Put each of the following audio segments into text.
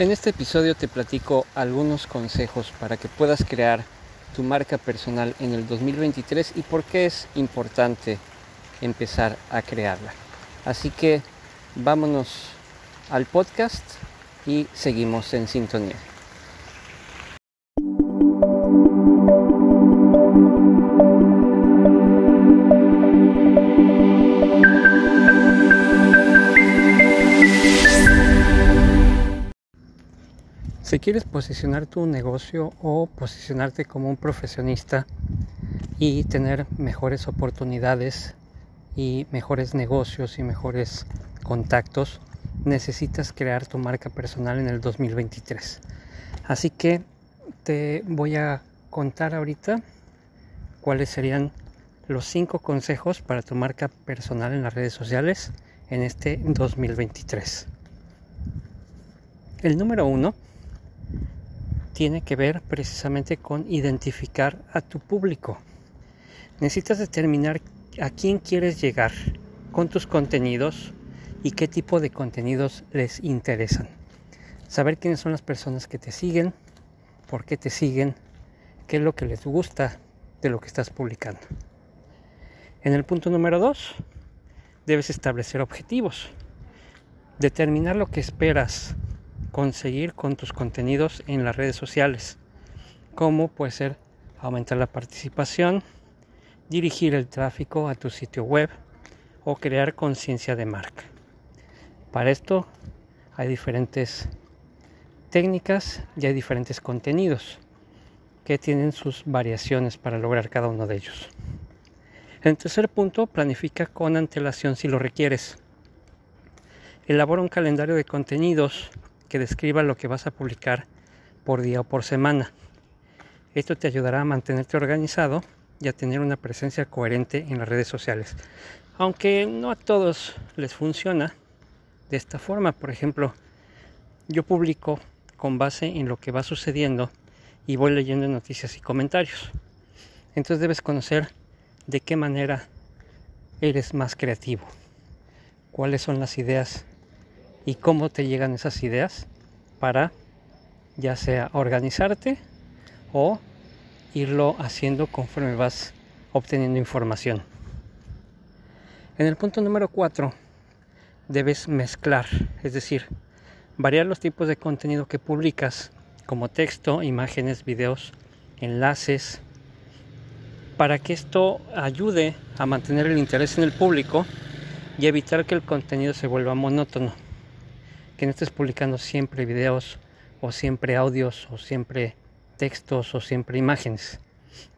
En este episodio te platico algunos consejos para que puedas crear tu marca personal en el 2023 y por qué es importante empezar a crearla. Así que vámonos al podcast y seguimos en sintonía. Quieres posicionar tu negocio o posicionarte como un profesionista y tener mejores oportunidades y mejores negocios y mejores contactos, necesitas crear tu marca personal en el 2023. Así que te voy a contar ahorita cuáles serían los cinco consejos para tu marca personal en las redes sociales en este 2023. El número uno tiene que ver precisamente con identificar a tu público. Necesitas determinar a quién quieres llegar con tus contenidos y qué tipo de contenidos les interesan. Saber quiénes son las personas que te siguen, por qué te siguen, qué es lo que les gusta de lo que estás publicando. En el punto número dos, debes establecer objetivos. Determinar lo que esperas conseguir con tus contenidos en las redes sociales, como puede ser aumentar la participación, dirigir el tráfico a tu sitio web o crear conciencia de marca. Para esto hay diferentes técnicas y hay diferentes contenidos que tienen sus variaciones para lograr cada uno de ellos. En tercer punto, planifica con antelación si lo requieres. Elabora un calendario de contenidos que describa lo que vas a publicar por día o por semana. Esto te ayudará a mantenerte organizado y a tener una presencia coherente en las redes sociales. Aunque no a todos les funciona de esta forma. Por ejemplo, yo publico con base en lo que va sucediendo y voy leyendo noticias y comentarios. Entonces debes conocer de qué manera eres más creativo, cuáles son las ideas y cómo te llegan esas ideas para ya sea organizarte o irlo haciendo conforme vas obteniendo información. En el punto número 4 debes mezclar, es decir, variar los tipos de contenido que publicas, como texto, imágenes, videos, enlaces, para que esto ayude a mantener el interés en el público y evitar que el contenido se vuelva monótono que no estés publicando siempre videos o siempre audios o siempre textos o siempre imágenes.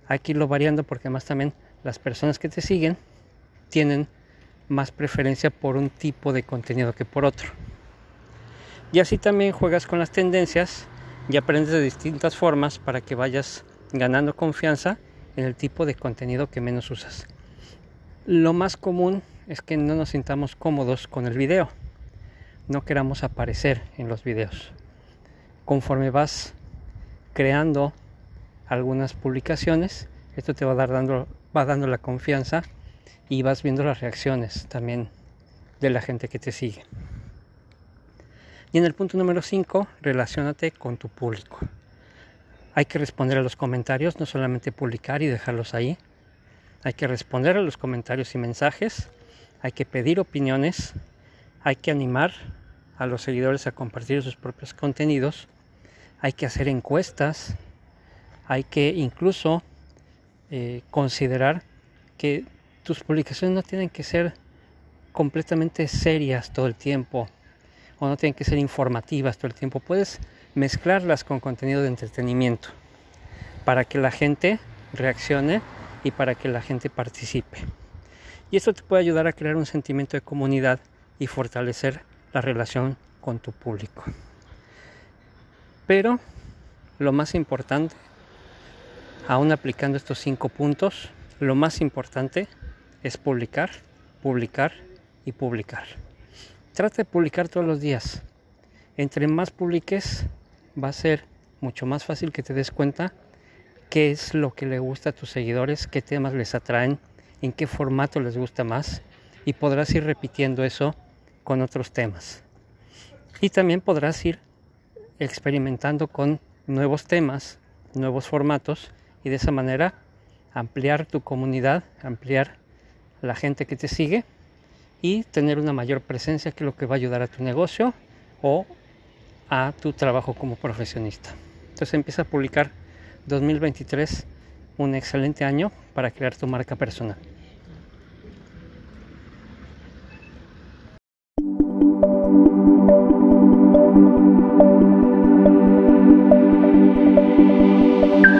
Hay que irlo variando porque además también las personas que te siguen tienen más preferencia por un tipo de contenido que por otro. Y así también juegas con las tendencias y aprendes de distintas formas para que vayas ganando confianza en el tipo de contenido que menos usas. Lo más común es que no nos sintamos cómodos con el video no queramos aparecer en los videos. Conforme vas creando algunas publicaciones, esto te va, dando, va dando la confianza y vas viendo las reacciones también de la gente que te sigue. Y en el punto número 5, relacionate con tu público. Hay que responder a los comentarios, no solamente publicar y dejarlos ahí. Hay que responder a los comentarios y mensajes. Hay que pedir opiniones hay que animar a los seguidores a compartir sus propios contenidos, hay que hacer encuestas, hay que incluso eh, considerar que tus publicaciones no tienen que ser completamente serias todo el tiempo o no tienen que ser informativas todo el tiempo. Puedes mezclarlas con contenido de entretenimiento para que la gente reaccione y para que la gente participe. Y esto te puede ayudar a crear un sentimiento de comunidad y fortalecer la relación con tu público. Pero lo más importante, aún aplicando estos cinco puntos, lo más importante es publicar, publicar y publicar. Trata de publicar todos los días. Entre más publiques, va a ser mucho más fácil que te des cuenta qué es lo que le gusta a tus seguidores, qué temas les atraen, en qué formato les gusta más y podrás ir repitiendo eso con otros temas. Y también podrás ir experimentando con nuevos temas, nuevos formatos y de esa manera ampliar tu comunidad, ampliar la gente que te sigue y tener una mayor presencia que lo que va a ayudar a tu negocio o a tu trabajo como profesionista. Entonces empieza a publicar 2023 un excelente año para crear tu marca personal. Thank you.